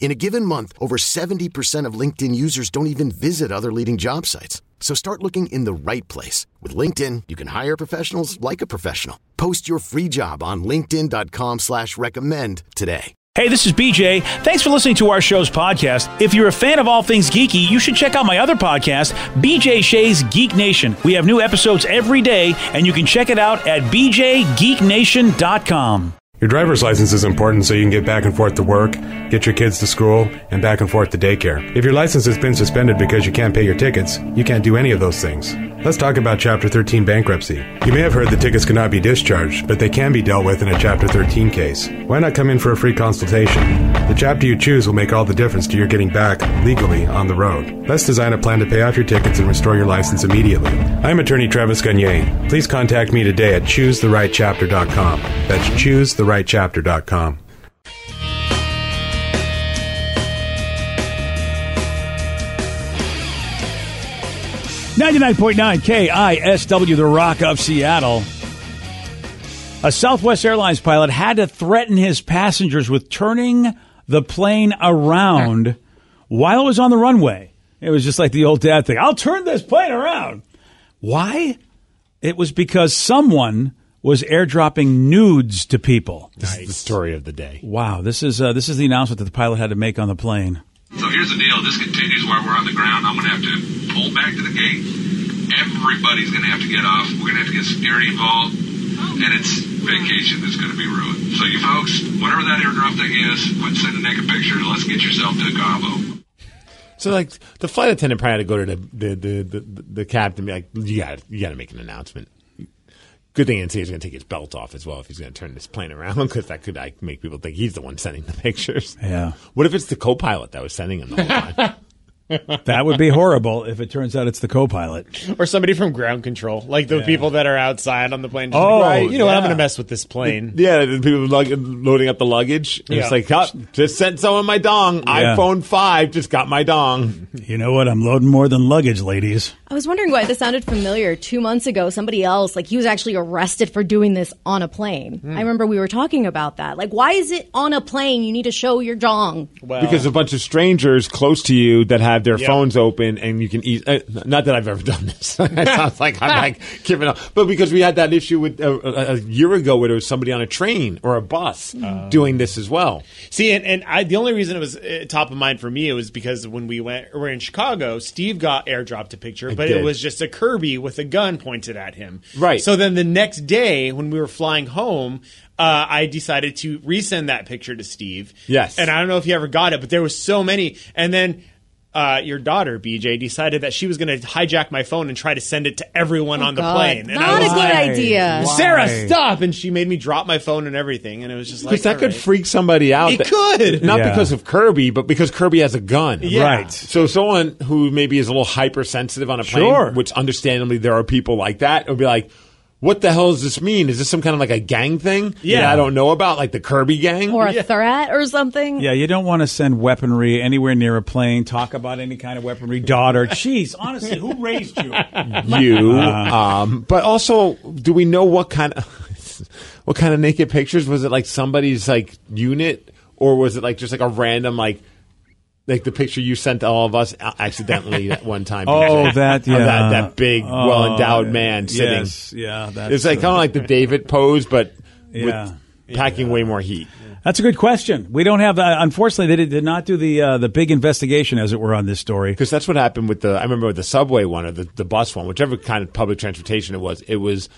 In a given month, over 70% of LinkedIn users don't even visit other leading job sites. So start looking in the right place. With LinkedIn, you can hire professionals like a professional. Post your free job on linkedin.com slash recommend today. Hey, this is BJ. Thanks for listening to our show's podcast. If you're a fan of all things geeky, you should check out my other podcast, BJ Shea's Geek Nation. We have new episodes every day, and you can check it out at bjgeeknation.com. Your driver's license is important so you can get back and forth to work, get your kids to school, and back and forth to daycare. If your license has been suspended because you can't pay your tickets, you can't do any of those things. Let's talk about Chapter 13 bankruptcy. You may have heard that tickets cannot be discharged, but they can be dealt with in a Chapter 13 case. Why not come in for a free consultation? The chapter you choose will make all the difference to your getting back, legally, on the road. Let's design a plan to pay off your tickets and restore your license immediately. I'm attorney Travis Gagne. Please contact me today at choosetherightchapter.com. That's choosetherightchapter.com. Ninety-nine point nine KISW, the Rock of Seattle. A Southwest Airlines pilot had to threaten his passengers with turning the plane around while it was on the runway. It was just like the old dad thing. I'll turn this plane around. Why? It was because someone was airdropping nudes to people. This is the story of the day. Wow, this is uh, this is the announcement that the pilot had to make on the plane. So here's the deal. This continues while we're on the ground. I'm going to have to pull back to the gate. Everybody's going to have to get off. We're going to have to get security involved. And it's vacation that's going to be ruined. So you folks, whatever that airdrop thing is, quit a naked pictures. Let's get yourself to Cabo. So like the flight attendant probably had to go to the the the, the, the captain and be like, you got you got to make an announcement. Good thing NC is going to take his belt off as well if he's going to turn this plane around because that could like, make people think he's the one sending the pictures. Yeah. What if it's the co-pilot that was sending him the whole time? That would be horrible if it turns out it's the co-pilot. or somebody from ground control, like the people that are outside on the plane. Just Oh, like, right, you know what? I'm going to mess with this plane. yeah, the people lug- loading up the luggage. Yeah. It's like, oh, just sent someone my dong. Yeah. iPhone five just got my dong. You know what? I'm loading more than luggage, ladies. I was wondering why this sounded familiar. Two months ago, somebody else, like he was actually arrested for doing this on a plane. Hmm. I remember we were talking about that. Like, why is it on a plane you need to show your dong? Well, because a bunch of strangers close to you that have their Yep. phones open and you can eat. Uh, not that I've ever done this. it sounds like I'm like giving up, but because we had that issue with uh, a, a year ago where there was somebody on a train or a bus doing this as well. See, and, and I, the only reason it was uh, top of mind for me it was because when we went, we were in Chicago, Steve got airdropped a picture, but did. it was just a Kirby with a gun pointed at him. Right. So then the next day, when we were flying home, uh, I decided to resend that picture to Steve. Yes. And I don't know if you ever got it, but there was so many, and then. Uh, your daughter BJ decided that she was going to hijack my phone and try to send it to everyone on the Oh, God. plane. And I Not a good like, idea. Sarah, stop! And she made me drop my phone and everything, and it was just like Because that could right. freak somebody out. It that- could. Not Yeah. because of Kirby, but because Kirby has a gun. Yeah. Right. So someone who maybe is a little hypersensitive on a plane, Sure. which understandably there are people like that, would be like, what the hell does this mean? Is this some kind of like a gang thing? Yeah. that I don't know about, like the Kirby gang? Or a threat or something? Yeah, you don't want to send weaponry anywhere near a plane. Talk about any kind of weaponry. Daughter, jeez, honestly, who raised you? you. um, but also, do we know what kind of what kind of naked pictures was it? Like somebody's like unit, or was it like just like a random like like the picture you sent to all of us accidentally at one time? Oh, that, yeah. that that big, Oh, well endowed man sitting. Yes, yeah, that's, It's like kind of like the David pose, but Yeah. with packing way more heat. That's a good question. We don't have. Uh, unfortunately, they did, did not do the uh, the big investigation, as it were, on this story. Because that's what happened with the. I remember with the subway one or the, the bus one, whichever kind of public transportation it was. It was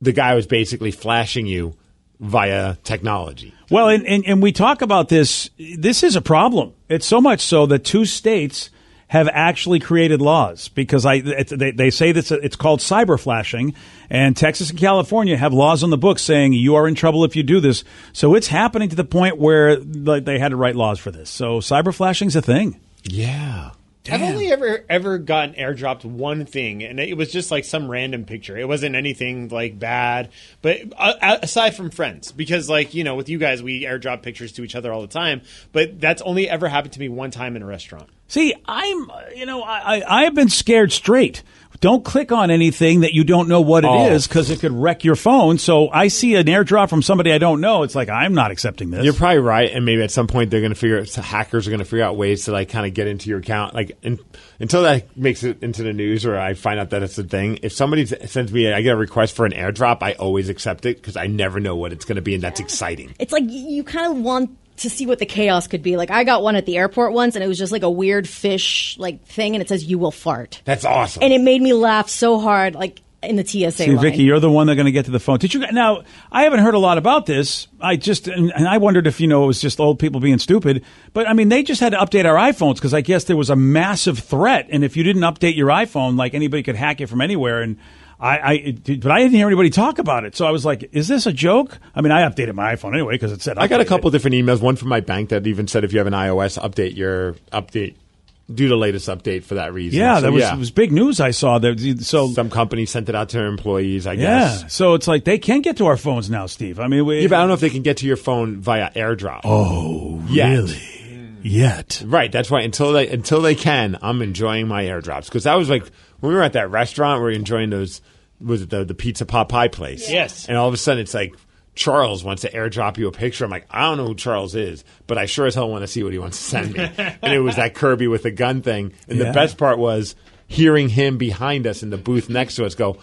the guy was basically flashing you via technology. Well, and, and, and we talk about this. This is a problem. It's so much so that two states have actually created laws because I they, they say that it's called cyber flashing, and Texas and California have laws on the books saying you are in trouble if you do this. So it's happening to the point where like, they had to write laws for this. So cyber flashing's a thing. Yeah. I've only ever ever gotten airdropped one thing, and it was just like some random picture. It wasn't anything like bad, but uh, aside from friends, because like you know, with you guys, we airdrop pictures to each other all the time. But that's only ever happened to me one time in a restaurant. See, I'm, you know, I, I have been scared straight. Don't click on anything that you don't know what it Oh. is because it could wreck your phone. So I see an airdrop from somebody I don't know. It's like I'm not accepting this. You're probably right, and maybe at some point they're going to figure. out Hackers are going to figure out ways to like kind of get into your account. Like in, until that makes it into the news, or I find out that it's a thing. If somebody sends me, I get a request for an airdrop, I always accept it because I never know what it's going to be, and that's exciting. It's like you, you kind of want to see what the chaos could be. Like I got one at the airport once, and it was just like a weird fish like thing, and it says "You will fart," That's awesome. and it made me laugh so hard, like in the TSA See, line. Vicky, you're the one that's going to get to the phone. Did you now? I haven't heard a lot about this. I just and, and I wondered if you know it was just old people being stupid. But I mean, they just had to update our iPhones because I guess there was a massive threat, and if you didn't update your iPhone, like anybody could hack it from anywhere. And I, I but I didn't hear anybody talk about it. So I was like, is this a joke? I mean, I updated my iPhone anyway because it said I got a updated. couple different emails. One from my bank that even said if you have an iOS, update your update, do the latest update for that reason. Yeah, So, that was yeah. it was big news. I saw that. So Some company sent it out to their employees. I yeah, guess. so it's like they can get to our phones now, Steve. I mean, we, Yeah, but I don't know if they can get to your phone via AirDrop. oh, Yet. really? Yet. Right, that's why until they until they can, I'm enjoying my airdrops because that was like when we were at that restaurant, we were enjoying those was it the the pizza pot pie place? Yes. and all of a sudden it's like Charles wants to airdrop you a picture. I'm like, I don't know who Charles is, but I sure as hell want to see what he wants to send me. and it was that Kirby with the gun thing. And Yeah. the best part was hearing him behind us in the booth next to us go,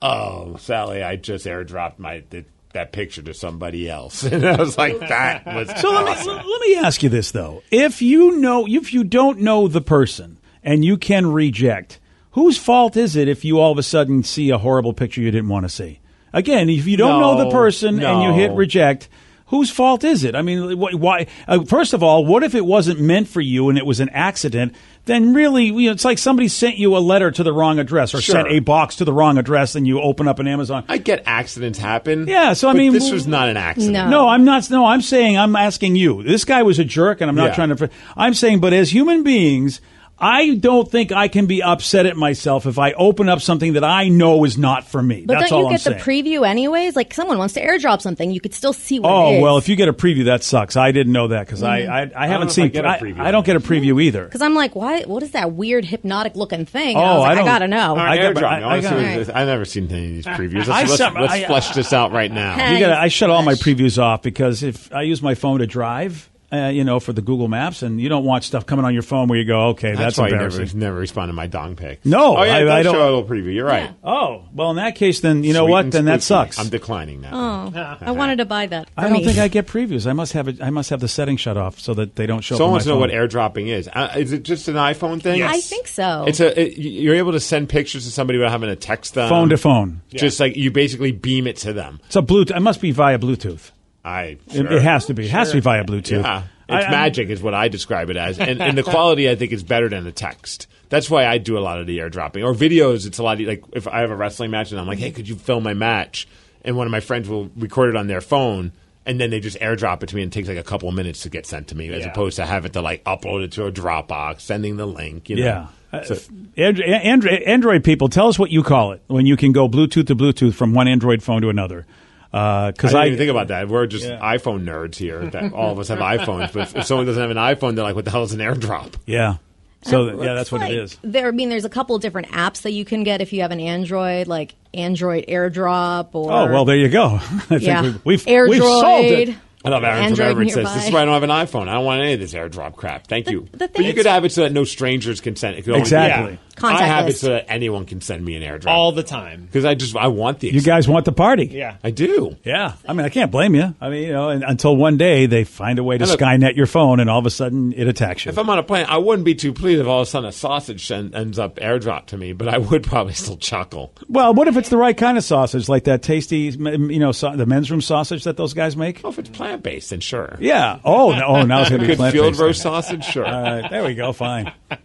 "Oh, Sally, I just airdropped my." The, that picture to somebody else, and I was like, "That was So let me let me ask you this though: if you know, if you don't know the person and you can reject, whose fault is it if you all of a sudden see a horrible picture you didn't want to see? Again, if you don't know the No, person and you hit reject. Whose fault is it? I mean, why? Uh, first of all, what if it wasn't meant for you and it was an accident? Then really, you know, it's like somebody sent you a letter to the wrong address or Sure. sent a box to the wrong address, and you open up an Amazon. I get accidents happen. Yeah, so I but mean, this was not an accident. No. No, I'm not. No, I'm saying I'm asking you. This guy was a jerk, and I'm not Yeah. trying to. I'm saying, but as human beings, I don't think I can be upset at myself if I open up something that I know is not for me. But That's don't all you I'm get saying. the preview anyways? Like someone wants to airdrop something, you could still see what oh, it Oh is. well, if you get a preview, that sucks. I didn't know that because I, mm-hmm. I I haven't if seen. I get a I, preview. I don't get a preview either. because I'm like, why? What is that weird hypnotic looking thing? And Oh, I was like, I I, don't- gotta know. All right, I get- airdrop. I- I I wanna see got- what this- I've never seen any of these previews. I Let's, some- let's, let's I- flesh this out right now. Hey. You gotta, I shut all my previews off because if I use my phone to drive, uh, you know, for the Google Maps, and you don't want stuff coming on your phone where you go, okay, that's, That's, why you embarrassing. never, never respond to my dong pic. No, oh yeah, I- I don't- show a little preview. You're right. Oh well, in that case, then you know Sweet what? Then that sucks. I'm declining now. Oh, I wanted to buy that. I don't me. think I get previews. I must have it. I must have the setting shut off so that they don't show. Someone up wants to know what phone. airdropping is. Uh, is it just an iPhone thing? I think so. It's a. It, you're able to send pictures to somebody without having to text them. phone to phone. Just like you basically beam it to them. It's a Bluetooth. It must be via Bluetooth. I. It, sure. it has to be. It has to be via Bluetooth. Yeah. I- It's I'm- magic, is what I describe it as, and, and the quality I think is better than the text. That's why I do a lot of the airdropping or videos. It's a lot of, like if I have a wrestling match and I'm like, hey, could you film my match? And one of my friends will record it on their phone, and then they just airdrop it to me, and it takes like a couple of minutes to get sent to me, as opposed to having to like upload it to a Dropbox, sending the link. You know? Yeah. Uh, So- Android, Android, Android people, tell us what you call it when you can go Bluetooth to Bluetooth from one Android phone to another. Uh, I Because didn't I, even think about that. We're just Yeah. iPhone nerds here. That all of us have iPhones, but if someone doesn't have an iPhone, they're like, "What the hell is an AirDrop?" yeah. So It yeah, that's what it like is. There, I mean, there's a couple of different apps that you can get if you have an Android, like Android AirDrop or. Oh well, there you go. I think Yeah. we've, we've, AirDroid. we've solved it. I love Aaron from Android Everett says, "This is why I don't have an iPhone. I don't want any of this AirDrop crap. Thank you." the but you is- could have it so that no strangers can send it. Could only- Exactly. Yeah. I have it so that anyone can send me an AirDrop all the time. because I just I want the. You guys want the party. Yeah. I do. Yeah, I mean, I can't blame you. I mean, you know, and, until one day they find a way to And look- Skynet your phone, and all of a sudden it attacks you. If I'm on a plane, I wouldn't be too pleased if all of a sudden a sausage en- ends up airdropped to me, but I would probably still chuckle. well, what if it's the right kind of sausage, like that tasty, you know, so, the men's room sausage that those guys make? Oh, if it's plant based, then sure. Yeah. Oh, no, oh, now it's going to be Good plant field roast sausage, sure. All right, there we go. Fine.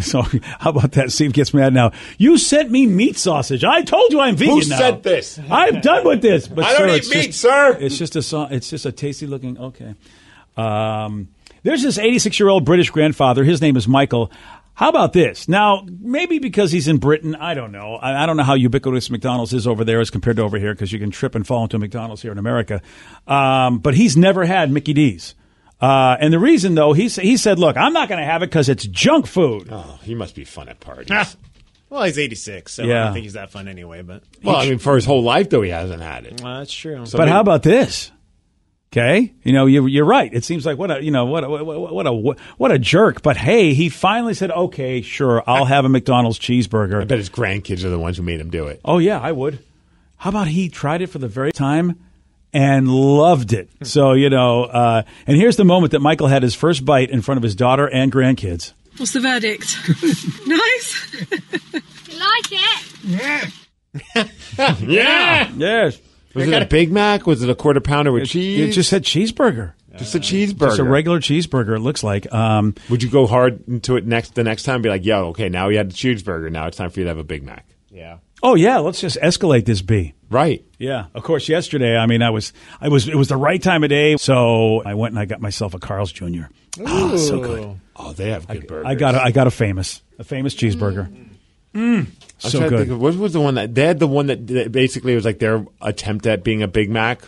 So how about that? Steve gets mad now. You sent me meat sausage. I told you I'm vegan Who now. said this? I'm done with this. But I don't sir, eat it's meat, just- sir. It's just a it's just a tasty looking. Okay. Um, there's this 86 year old British grandfather. His name is Michael. How about this? Now, maybe because he's in Britain, I don't know. I, I don't know how ubiquitous McDonald's is over there as compared to over here because you can trip and fall into a McDonald's here in America. Um, but he's never had Mickey D's. Uh, and the reason, though, he, sa- he said, look, I'm not going to have it because it's junk food. Oh, he must be fun at parties. Well, he's 86, so I Yeah. don't think he's that fun anyway. But well, I mean, for his whole life though, he hasn't had it. well, that's true. But how about this? Okay, you know you're, you're right. It seems like what a you know what a, what, what a what a jerk. But hey, he finally said, "Okay, sure, I'll have a McDonald's cheeseburger." I bet his grandkids are the ones who made him do it. Oh yeah, I would. How about he tried it for the very time and loved it? So you know, uh, and here's the moment that Michael had his first bite in front of his daughter and grandkids. What's the verdict? nice. You like it? Yeah. Yeah. Yes, Was it a Big Mac? Was it a quarter pounder with cheese? it just said cheeseburger. just a cheeseburger. Just a regular cheeseburger. It looks like. Um, Would you go hard into it next the next time? Be like, yo, okay, now we had the cheeseburger. Now it's time for you to have a Big Mac. yeah. oh yeah, let's just escalate this B. Right. Yeah, of course. Yesterday, I mean, I was, I was, it was the right time of day, so I went and I got myself a Carl's Jr. Oh, so good. Oh, they have good burgers. I got, a, I got a famous, a famous cheeseburger. Mm, I'm so trying to good. think of- what was the one that they had? The one that, that basically was like their attempt at being a Big Mac.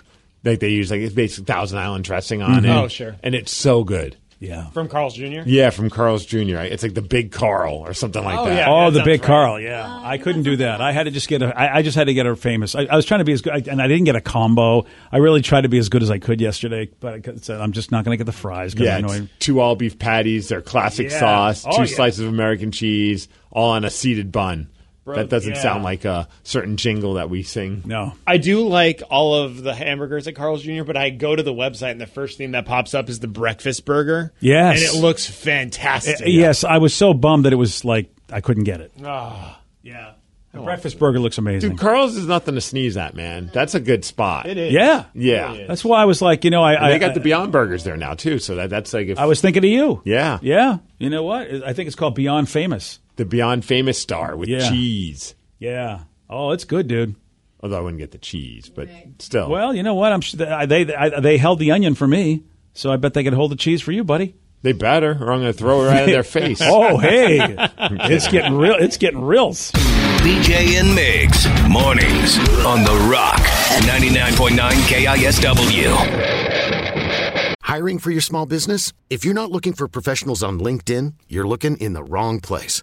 Like they use like it's basically Thousand Island dressing on it. Oh, sure. And it's so good. yeah. From Carl's Jr. Yeah, from Carl's Jr. It's like the Big Carl or something like Oh, that. yeah. Oh, that the big right. Carl. Yeah, I couldn't do that. I had to just get a. I, I just had to get a famous. I, I was trying to be as good, I, and I didn't get a combo. I really tried to be as good as I could yesterday, but I said I'm just not going to get the fries. 'cause Yeah, I know it's I- two all beef patties, their classic Yeah. sauce, Oh, two yeah. slices of American cheese, all on a seeded bun. that doesn't yeah. sound like a certain jingle that we sing. no. I do like all of the hamburgers at Carl's Jr., but I go to the website and the first thing that pops up is the breakfast burger. Yes. And it looks fantastic. Uh, Yes, I was so bummed that it was like I couldn't get it. Ah. yeah, the breakfast burger looks amazing. Dude, Carl's is nothing to sneeze at, man. That's a good spot. It is. yeah, Yeah. That's why I was like, you know, I And I, they got I- the Beyond Burgers there now too, so that that's like if I was thinking of you. Yeah. yeah. You know what? I think it's called Beyond Famous. The Beyond Famous Star with Yeah. cheese. Yeah. Oh, it's good, dude. Although I wouldn't get the cheese, but still. Well, you know what? I'm sure they they, I, they held the onion for me, so I bet they could hold the cheese for you, buddy. they better, or I'm going to throw it right in their face. Oh, hey, it's getting real. It's getting real. BJ and Migs, mornings on The Rock, 99.9 KISW. Hiring for your small business? If you're not looking for professionals on LinkedIn, you're looking in the wrong place.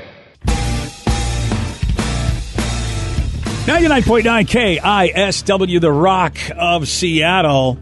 99.9 KISW, the Rock of Seattle.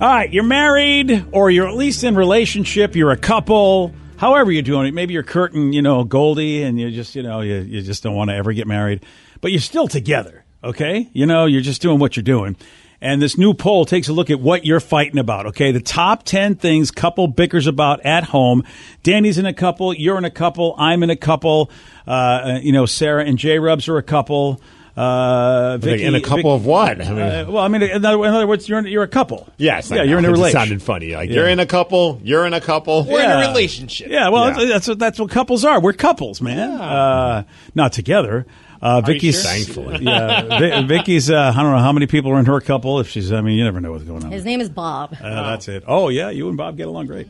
All right, you're married, or you're at least in relationship. You're a couple. However you're doing it, maybe you're Kurt and you know Goldie, and you just you know you, you just don't want to ever get married, but you're still together. Okay, you know you're just doing what you're doing. And this new poll takes a look at what you're fighting about. Okay, the top ten things couple bickers about at home. Danny's in a couple. You're in a couple. I'm in a couple. Uh, you know, Sarah and J Rubs are a couple. Uh, Vicky, in a couple of what? I mean, uh, well, I mean, in other, in other words, you're in, you're a couple. yes, yeah, you're in a It relationship. sounded funny. Like Yeah. you're in a couple, you're in a couple. We're Yeah. in a relationship. Yeah, well, Yeah. That's, what that's what couples are. We're couples, man. Uh, not together. Uh, Vicky's sure? Thankfully. yeah. Vi- Vicky's. Uh, I don't know how many people are in her couple. If she's, I mean, you never know what's going on. His name is Bob. Uh, that's it. Oh yeah, you and Bob get along great.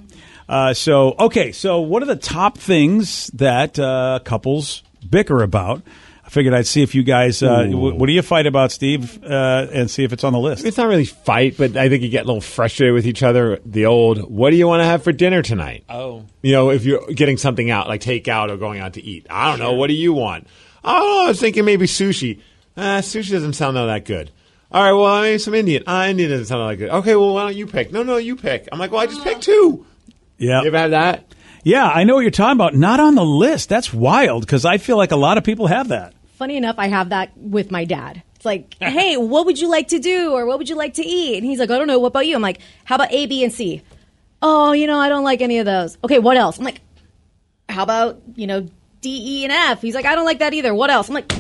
Uh, so okay, so what are the top things that uh, couples bicker about? I figured I'd see if you guys. Uh, w- what do you fight about, Steve? Uh, and see if it's on the list. It's not really fight, but I think you get a little frustrated with each other. The old, what do you want to have for dinner tonight? Oh. You know, if you're getting something out, like takeout or going out to eat. I don't know. What do you want? Oh, I was thinking maybe sushi. Uh, sushi doesn't sound all that good. All right, well, maybe some Indian. Uh, Indian doesn't sound all that good. Okay, well, why don't you pick? No, no, you pick. I'm like, well, I just picked two. Yeah, You ever had that? yeah, I know what you're talking about. Not on the list. That's wild because I feel like a lot of people have that. Funny enough, I have that with my dad. It's like, hey, what would you like to do, or what would you like to eat? And he's like, I don't know. What about you? I'm like, how about A, B, and C? Oh, you know, I don't like any of those. Okay, what else? I'm like, how about you know D, E, and F? He's like, I don't like that either. What else? I'm like,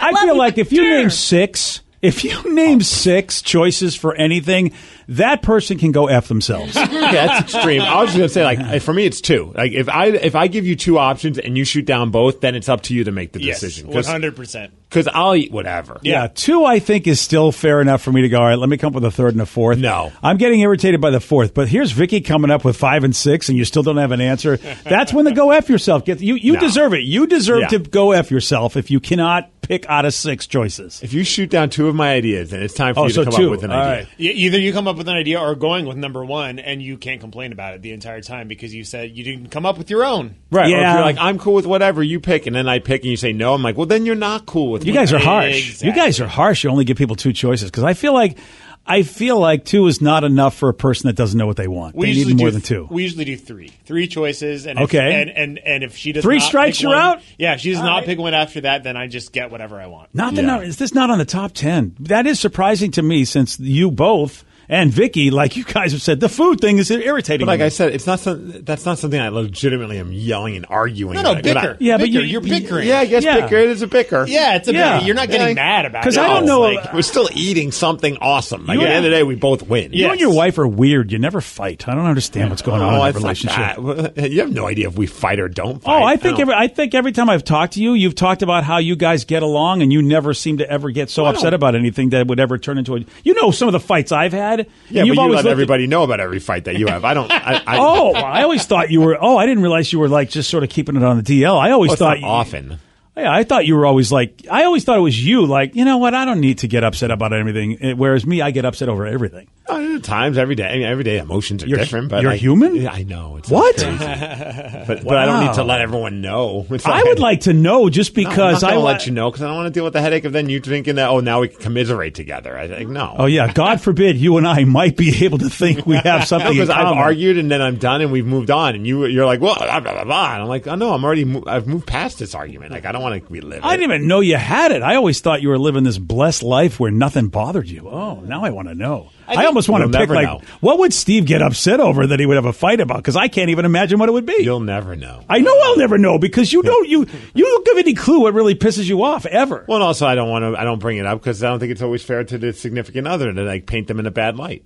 I, love feel like if you name six, if you name oh. six choices for anything, that person can go f themselves. Okay, that's extreme. I was just gonna say, like, for me, it's two. Like, if I if I give you two options and you shoot down both, then it's up to you to make the decision. one hundred percent. Because I'll eat whatever. Yeah, two I think is still fair enough for me to go. All right, let me come up with a third and a fourth. No. I'm getting irritated by the fourth. But here's Vicky coming up with five and six, and you still don't have an answer. That's when the go f yourself. Get you. You No. deserve it. You deserve Yeah. to go f yourself if you cannot pick out of six choices. If you shoot down two of my ideas, then it's time for Oh, you so to come two. up with an All idea. right. Either you come up with an idea or going with number one, and you can't complain about it the entire time because you said you didn't come up with your own. Right. Or if Yeah. you're like, I'm cool with whatever you pick, and then I pick and you say no, I'm like, well, then you're not cool with You guys are harsh. Exactly. You guys are harsh. You only give people two choices because I feel like I feel like two is not enough for a person that doesn't know what they want. We they need more than two. We usually do three, three choices, and if, Okay. and, and and if she does Three strikes, you're one- out? Yeah, if she does All not right. pick one after that, then I just get whatever I want. Not the Yeah. number. Is this not on the top ten? That is surprising to me, since you both and Vicky, like you guys have said, the food thing is irritating. But like me. I said, it's not some, that's not something I legitimately am yelling and arguing. No, no, about. But I- bicker. Yeah, but Bicker. you- you're bickering. Yeah, I guess Yeah. bicker. It is a bicker. yeah, it's a Yeah. bicker. You're not getting Yeah. mad about it. 'Cause I don't know- like- We're still eating something awesome. Like You- at the end of the day, we both win. you and your wife are weird. You never fight. I don't understand what's going oh, on Oh, in it's that not relationship. that. You have no idea if we fight or don't fight. Oh, I think don't- every I think every time I've talked to you, you've talked about how you guys get along, and you never seem to ever get so I upset about anything that would ever turn into a. You know some of the fights I've had. Yeah, you've but you let looked at- everybody know about every fight that you have. I don't. I, I, Oh, I always thought you were. Oh, I didn't realize you were like just sort of keeping it on the DL. I always it's thought not often. Yeah, I thought you were always like. I always thought it was you. Like, you know what? I don't need to get upset about everything. Eh, Whereas me, I get upset over everything. At times, every day, I mean, every day emotions are You're- different. But you're like- human? Yeah, I know. It's What? but, but I don't need to let everyone know. It's I would like to know just No, because not I let you know because I don't want to deal with the headache of then you thinking that oh now we can commiserate together. I think no. Oh yeah, God forbid you and I might be able to think we have something in because I've argued and then I'm done and we've moved on and you you're like well blah blah blah, blah. and I'm like oh no I'm already mo- I've moved past this argument like I don't want to relive It. I didn't even know you had it. I always thought you were living this blessed life where nothing bothered you. Oh, now I want to know. I, think- almost want to pick like know. what would Steve get upset over that he would have a fight about? Because I can't even imagine what it would be. You'll never know. I know I'll never know because you don't you you don't give any clue what really pisses you off ever. Well, and also I don't want to I don't bring it up because I don't think it's always fair to the significant other to like paint them in a bad light.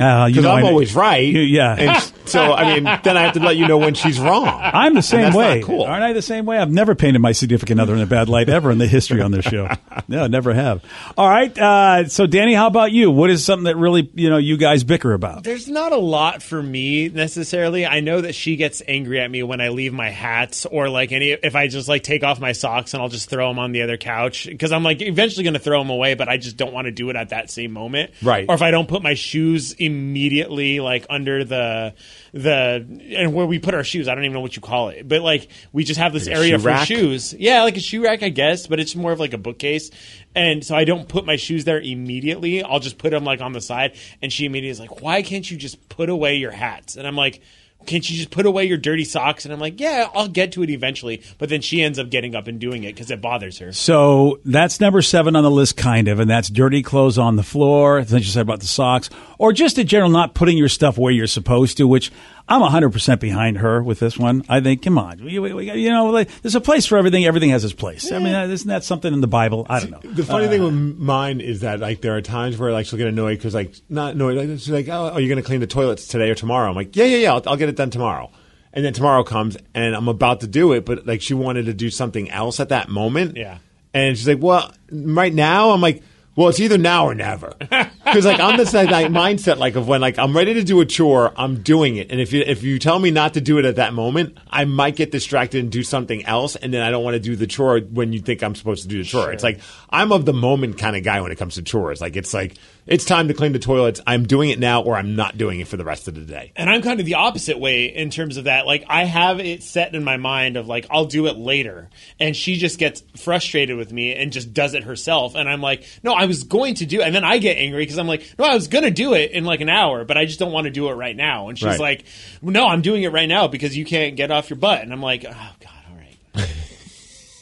Uh, you Because know, I'm I- always right. You- yeah. And so I mean, then I have to let you know when she's wrong. I'm the same that's way. not cool. Aren't I the same way? I've never painted my significant other in a bad light ever in the history on this show. No, never have. All right. Uh, so, Danny, how about you? What is something that really you know you guys bicker about? There's not a lot for me necessarily. I know that she gets angry at me when I leave my hats or like any if I just like take off my socks and I'll just throw them on the other couch because I'm like eventually going to throw them away, but I just don't want to do it at that same moment. Right. Or if I don't put my shoes immediately like under the the and where we put our shoes, I don't even know what you call it, but like we just have this Like area for rack? shoes. Yeah, like a shoe rack, I guess, but it's more of like a bookcase. And so I don't put my shoes there immediately. I'll just put them like on the side. And she immediately is like, "Why can't you just put away your hats?" And I'm like. Can't you just put away your dirty socks? And I'm like, yeah, I'll get to it eventually. But then she ends up getting up and doing it because it bothers her. So that's number seven on the list, kind of, and that's dirty clothes on the floor. Then you said about the socks, or just in general, not putting your stuff where you're supposed to. Which I'm 100 percent behind her with this one. I think, come on, we, we, we, you know, like, there's a place for everything. Everything has its place. I mean, uh, isn't that something in the Bible? I don't know. The funny thing with mine is that like there are times where like she'll get annoyed because like not annoyed like she's like oh are you going to clean the toilets today or tomorrow? I'm like yeah yeah yeah I'll, I'll get it done tomorrow. And then tomorrow comes and I'm about to do it, but like she wanted to do something else at that moment. Yeah. And she's like, well, right now I'm like. Well, it's either now or never. Because like I'm this like, like, mindset like of when like I'm ready to do a chore, I'm doing it. And if you if you tell me not to do it at that moment, I might get distracted and do something else, and then I don't want to do the chore when you think I'm supposed to do the chore. It's like I'm of the moment kind of guy when it comes to chores. Like it's like it's time to clean the toilets. I'm doing it now, or I'm not doing it for the rest of the day. And I'm kind of the opposite way in terms of that. Like I have it set in my mind of like I'll do it later, and she just gets frustrated with me and just does it herself. And I'm like, no, I was going to do, it. and then I get angry because I'm like, no, I was going to do it in like an hour, but I just don't want to do it right now. And she's Right. like, no, I'm doing it right now because you can't get off your butt. And I'm like, oh god, all right.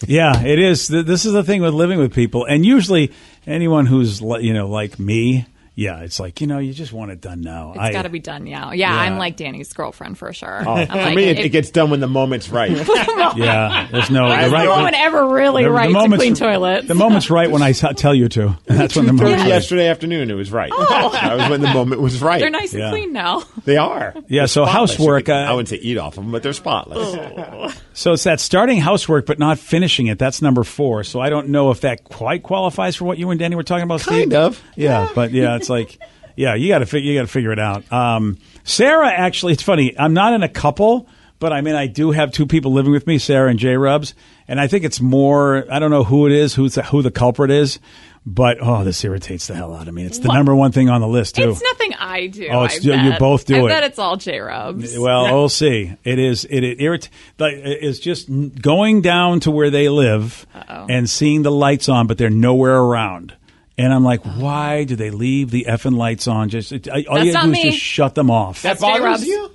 Yeah, it is. This is the thing with living with people, and usually anyone who's you know like me, yeah, it's like you know you just want it done now. It's got to be done now. Yeah, Yeah. I'm like Danny's girlfriend for sure. Oh, I'm for like, me, it, it gets done when the moment's right. Yeah, there's no. When's the right no one ever really the- the right to moment's- clean toilets? The moment's right when I t- tell you to. That's when the moment. Thirty right. yesterday afternoon, it was right. that was when the moment was right. Oh. They're nice Yeah. and clean now. They are. Yeah, so Spotless. housework, You uh, I wouldn't say eat off them, but they're spotless. Oh. So it's that starting housework but not finishing it. That's number four. So I don't know if that quite qualifies for what you and Danny were talking about. Kind Steve. of. Yeah, but yeah, it's like, yeah, you got to figure, you got to figure it out. Um, Sarah, actually, it's funny. I'm not in a couple, but I mean, I do have two people living with me, Sarah and J Rubs, and I think it's more. I don't know who it is, who's the, who the culprit is, but oh, this irritates the hell out of me. It's the What? number one thing on the list too. It's nothing I do. Oh, it's- I you- you bet. both do I it. bet it's all J Rubs. Well, we'll see. It is it, it irrit- like it's just n- going down to where they live and seeing the lights on, but they're nowhere around. And I'm like, why do they leave the effing lights on? Just it, I- all That's you have to not do is me. just shut them off. That That's J Rubs. bothers you?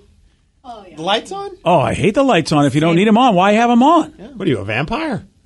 Oh, the lights on? oh, I hate the lights on. If you don't need them on, why have them on? What are you, a vampire?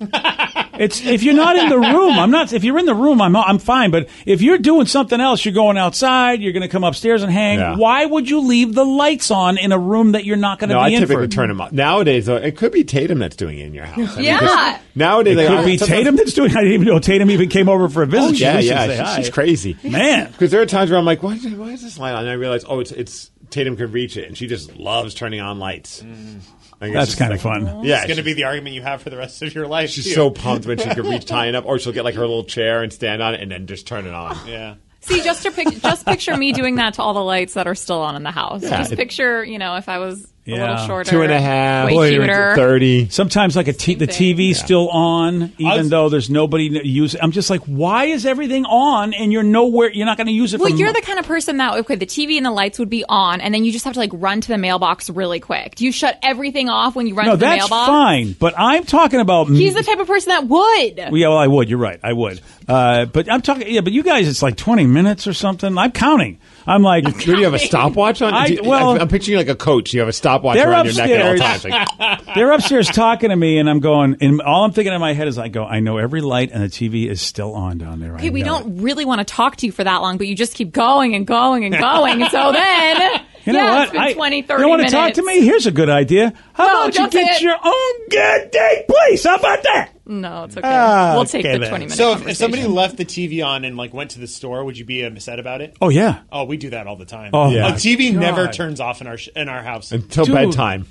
It's if you're not in the room. I'm not. If you're in the room, I'm I'm fine. But if you're doing something else, you're going outside. You're going to come upstairs and hang. Yeah. Why would you leave the lights on in a room that you're not going to No, be I in typically for? turn them off. Nowadays, though, it could be Tatum that's doing it in your house. I mean, Yeah. 'cause Nowadays, It like, could be Tatum that's doing. It. I didn't even know Tatum even came over for a visit. Oh, She yeah, yeah. say she- she's crazy. man. Because there are times where I'm like, why, why is this light on? And I realize, oh, it's it's Tatum can reach it, and she just loves turning on lights. Like, it's That's kind of like- fun. Yeah, It's going to be the argument you have for the rest of your life. she's too. so pumped when she can reach high enough, or she'll get like her little chair and stand on it, and then just turn it on. Yeah. See, just to pic- just picture me doing that to all the lights that are still on in the house. Yeah. Just picture, you know, if I was a Yeah. little shorter, Two and a half, way Boy, cuter. thirty. Sometimes, like a t- the Same thing. TV's still on, even was- though there's nobody using. I'm just like, why is everything on and you're nowhere? You're not going to use it. Well, you're mo- the kind of person that okay, the TV and the lights would be on, and then you just have to like run to the mailbox really quick. Do you shut everything off when you run no, to the that's fine. But I'm talking about. He's the type of person that would. yeah, well, I would. You're right. I would. Uh, but I'm talking. Yeah, but you guys, it's like 20 minutes or something. I'm counting. I'm like, Do you have a stopwatch on? I- well- I'm picturing like a coach. You have a stopwatch They're around your neck at all upstairs. times. Like, they're upstairs talking to me, and I'm going. And all I'm thinking in my head is, I go, I know every light, and the TV is still on down there. Okay, I we don't really want to talk to you for that long, but you just keep going and going and going. and so then, You know yeah, what? it's been I, 20, 30 you want to talk to me? Here's a good idea. How No, about you get it. your own good day, please? How about that? No, it's okay. Ah, we'll take okay the then. 20 minutes. So if, if somebody left the TV on and like went to the store, would you be upset about it? Oh yeah. Oh, we do that all the time. Oh, Yeah. A TV God. never turns off in our sh- in our house. until Dude. bedtime.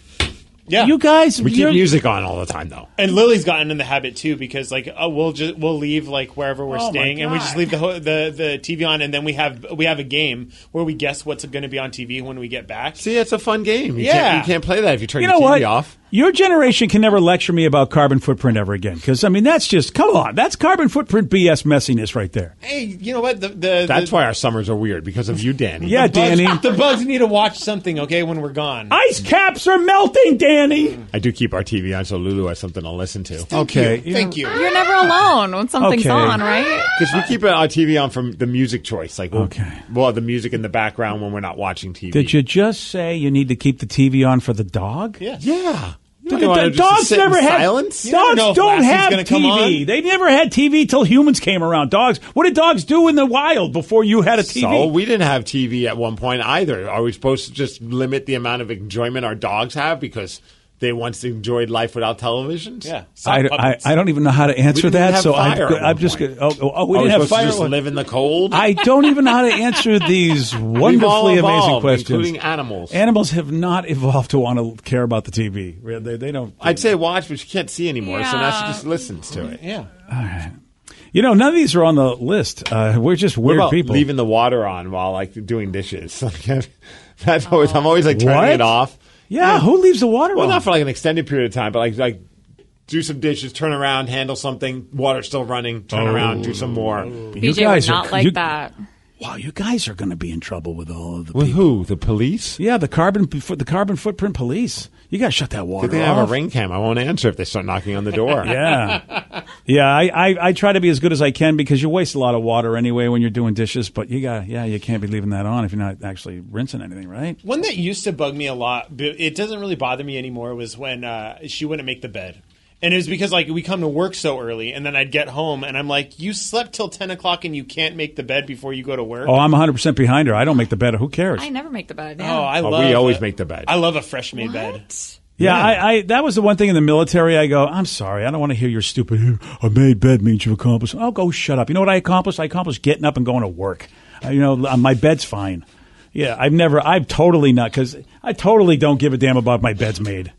yeah, You guys, We keep music on all the time, though. And Lily's gotten in the habit too because like uh, we'll just we'll leave like wherever we're Oh, staying and we just leave the ho- the the TV on and then we have we have a game where we guess what's going to be on TV when we get back. See, it's a fun game. You Yeah. can't, you can't play that if you turn You your TV what? off. Your generation can never lecture me about carbon footprint ever again. Because I mean, that's just come on. That's carbon footprint BS messiness right there. Hey, you know what? The, the That's the, why our summers are weird because of you, Danny. Yeah, bugs, Danny. the bugs need to watch something. Okay, when we're gone. Ice caps are melting, Danny. I do keep our TV on so Lulu has something to listen to. Okay. Thank you. You're never alone when something's Okay. on, right? Because we keep our TV on from the music choice. Like, Okay. we'll have the music in the background when we're not watching TV. Did you just say you need to keep the TV on for the dog? Yeah. Yeah. Don't you the just dogs never had silence? Dogs if don't have TV. They never had TV till humans came around. Dogs. What did dogs do in the wild before you had a TV? So we didn't have TV at one point either. Are we supposed to just limit the amount of enjoyment our dogs have because they once enjoyed life without television? Yeah. I, I. I don't even know how to answer that. So I'm, I'm just. point. Oh, oh, oh, we Are we didn't have supposed to fire. just live in the cold? I don't even know how to answer these We've all wonderfully amazing questions. including animals. Animals have not evolved to want to care about the TV. They, they don't. I'd say watch, but you can't see anymore, so now she just listens to it. Yeah. You know, none of these are on the list. Uh, we're just What weird about people. leaving the water on while like doing dishes? That's always I'm always like turning What? it off. Yeah, who leaves the water Well, on? not for like an extended period of time, but like like do some dishes, turn around, handle something, water still running, turn oh. around, do some more. You BJ guys would are- not like you- that. Wow, you guys are going to be in trouble with all of the With people. who? The police? Yeah, the carbon the carbon footprint police. You got to shut that water Good thing I off. have a ring cam. I won't answer if they start knocking on the door. Yeah, yeah. I, I, I try to be as good as I can because you waste a lot of water anyway when you're doing dishes. But you got yeah, you can't be leaving that on if you're not actually rinsing anything, right? One that used to bug me a lot, but it doesn't really bother me anymore, was when uh, she wouldn't make the bed. And it was because like we come to work so early, and then I'd get home, and I'm like, "You slept till ten o'clock, and you can't make the bed before you go to work." Oh, I'm 100 percent behind her. I don't make the bed. Who cares? I never make the bed. Oh, I Oh, love. we always a- make the bed. I love a fresh made bed. Yeah, I, I that was the one thing in the military. I go, I'm sorry, I don't want to hear your stupid. I made bed means you've accomplished. I'll go shut up. You know what I accomplished? I accomplished getting up and going to work. Uh, you know, my bed's fine. Yeah, I've never, I've totally not because I totally don't give a damn about my bed's made.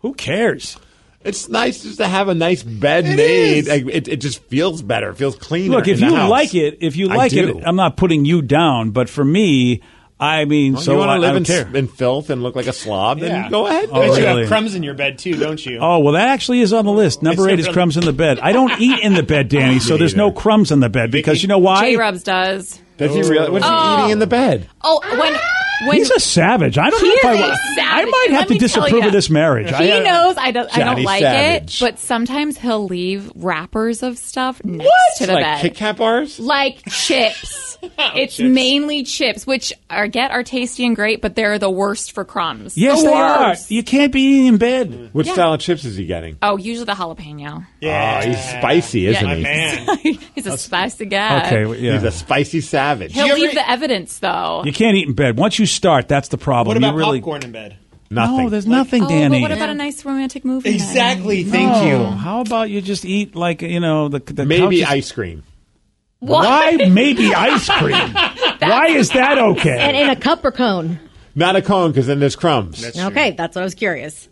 Who cares? It's nice just to have a nice bed made. Like, it, it just feels better. It feels cleaner. Look, if in the you house. like it, if you like it, I'm not putting you down. But for me, I mean, Well, so you want I, to live in, care. in filth and look like a slob, then Yeah. go ahead. Oh, Bet you have crumbs in your bed too, don't you? Oh well, that actually is on the list. Number It's eight is crumbs in the bed. I don't eat in the bed, Danny, so there's no crumbs in the bed because you know why? J Rubs does. Does he really? What's he Oh. eating in the bed? Oh, when when He's a savage. I don't He know if I. is a wa- I might have to disapprove ya, of this marriage. He I, uh, knows I don't. I don't Johnny like Savage. it, but sometimes he'll leave wrappers of stuff next to the like bed, Kit Kat bars? like chips. it's Chips. mainly chips, which are get are tasty and great, but they're the worst for crumbs. Yes, the they are. worst. You can't be eating in bed. What Yeah. style of chips is he getting? Oh, usually the jalapeno. yeah, Oh, he's spicy, isn't Yeah. he? man. He's a spicy guy. Okay, well, yeah. He's a spicy savage. He'll You ever- leave the evidence though. You can't eat in bed. Once you start, that's the problem. What about you really, popcorn in bed? Nothing. No, there's nothing, oh, Danny. but what about a nice romantic movie? night? Exactly. Thank Oh, you. How about you just eat like you know the the Maybe couches- ice cream. Why maybe ice cream? Why is that okay? And in a cup or cone. Not a cone, because then there's crumbs. Okay, that's what I was curious.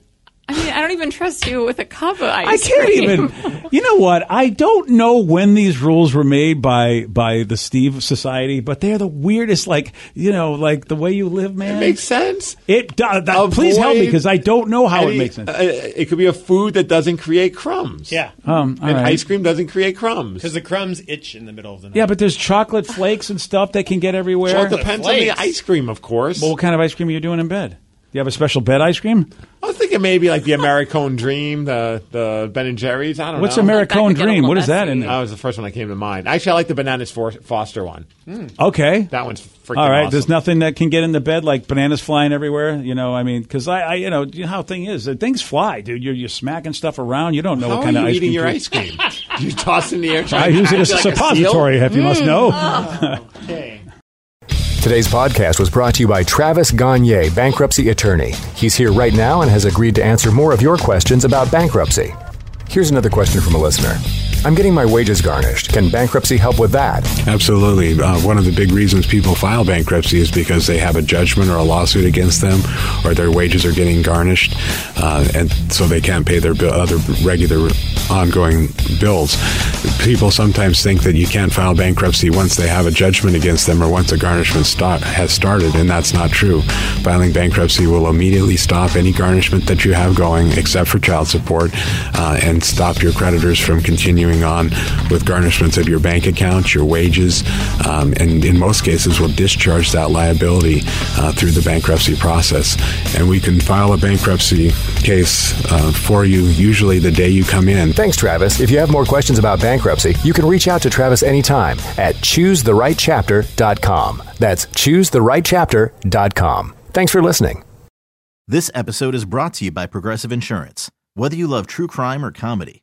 I mean, I don't even trust you with a cup of ice cream. I can't cream. even. You know what? I don't know when these rules were made by by the Steve Society, but they're the weirdest. Like you know, like the way you live, man. It makes sense. It do- that- please help me because I don't know how any- it makes sense. uh, it could be a food that doesn't create crumbs. Yeah, Um, And right. ice cream doesn't create crumbs. because the crumbs itch in the middle of the night. Yeah, but there's chocolate flakes and stuff that can get everywhere. Well, it depends on the ice cream, of course. Well, what kind of ice cream are you doing in bed? Do you have a special bed ice cream? I was thinking maybe like the Americone Dream, the the Ben and Jerry's. I don't What's know. That Americone could get a Dream? What is that messy. in That was the first one that came to mind. Actually, I like the Bananas For- Foster one. Hmm. Okay. That one's freaking All right. awesome. There's nothing that can get in the bed like bananas flying everywhere. You know, I mean, because I, I, you know, you know how thing is. Things fly, dude. You're, you're smacking stuff around. You don't know How what are kind you of ice cream. eating cream. your to- ice cream? you toss in the air. I try to use it catch as a like seal? suppository, if you must know. Oh, okay. Today's podcast was brought to you by Travis Gagne, bankruptcy attorney. He's here right now and has agreed to answer more of your questions about bankruptcy. Here's another question from a listener. I'm getting my wages garnished. Can bankruptcy help with that? Absolutely. Uh, one of the big reasons people file bankruptcy is because they have a judgment or a lawsuit against them, or their wages are getting garnished, uh, and so they can't pay their bill, other regular ongoing bills. People sometimes think that you can't file bankruptcy once they have a judgment against them or once a garnishment start, has started, and that's not true. Filing bankruptcy will immediately stop any garnishment that you have going, except for child support, uh, and stop your creditors from continuing on with garnishments of your bank account, your wages, um, and in most cases will discharge that liability uh, through the bankruptcy process. And we can file a bankruptcy case uh, for you usually the day you come in. Thanks, Travis. If you have more questions about bankruptcy, you can reach out to Travis anytime at choosetherightchapter.com. That's choosetherightchapter.com. Thanks for listening. This episode is brought to you by Progressive Insurance. Whether you love true crime or comedy,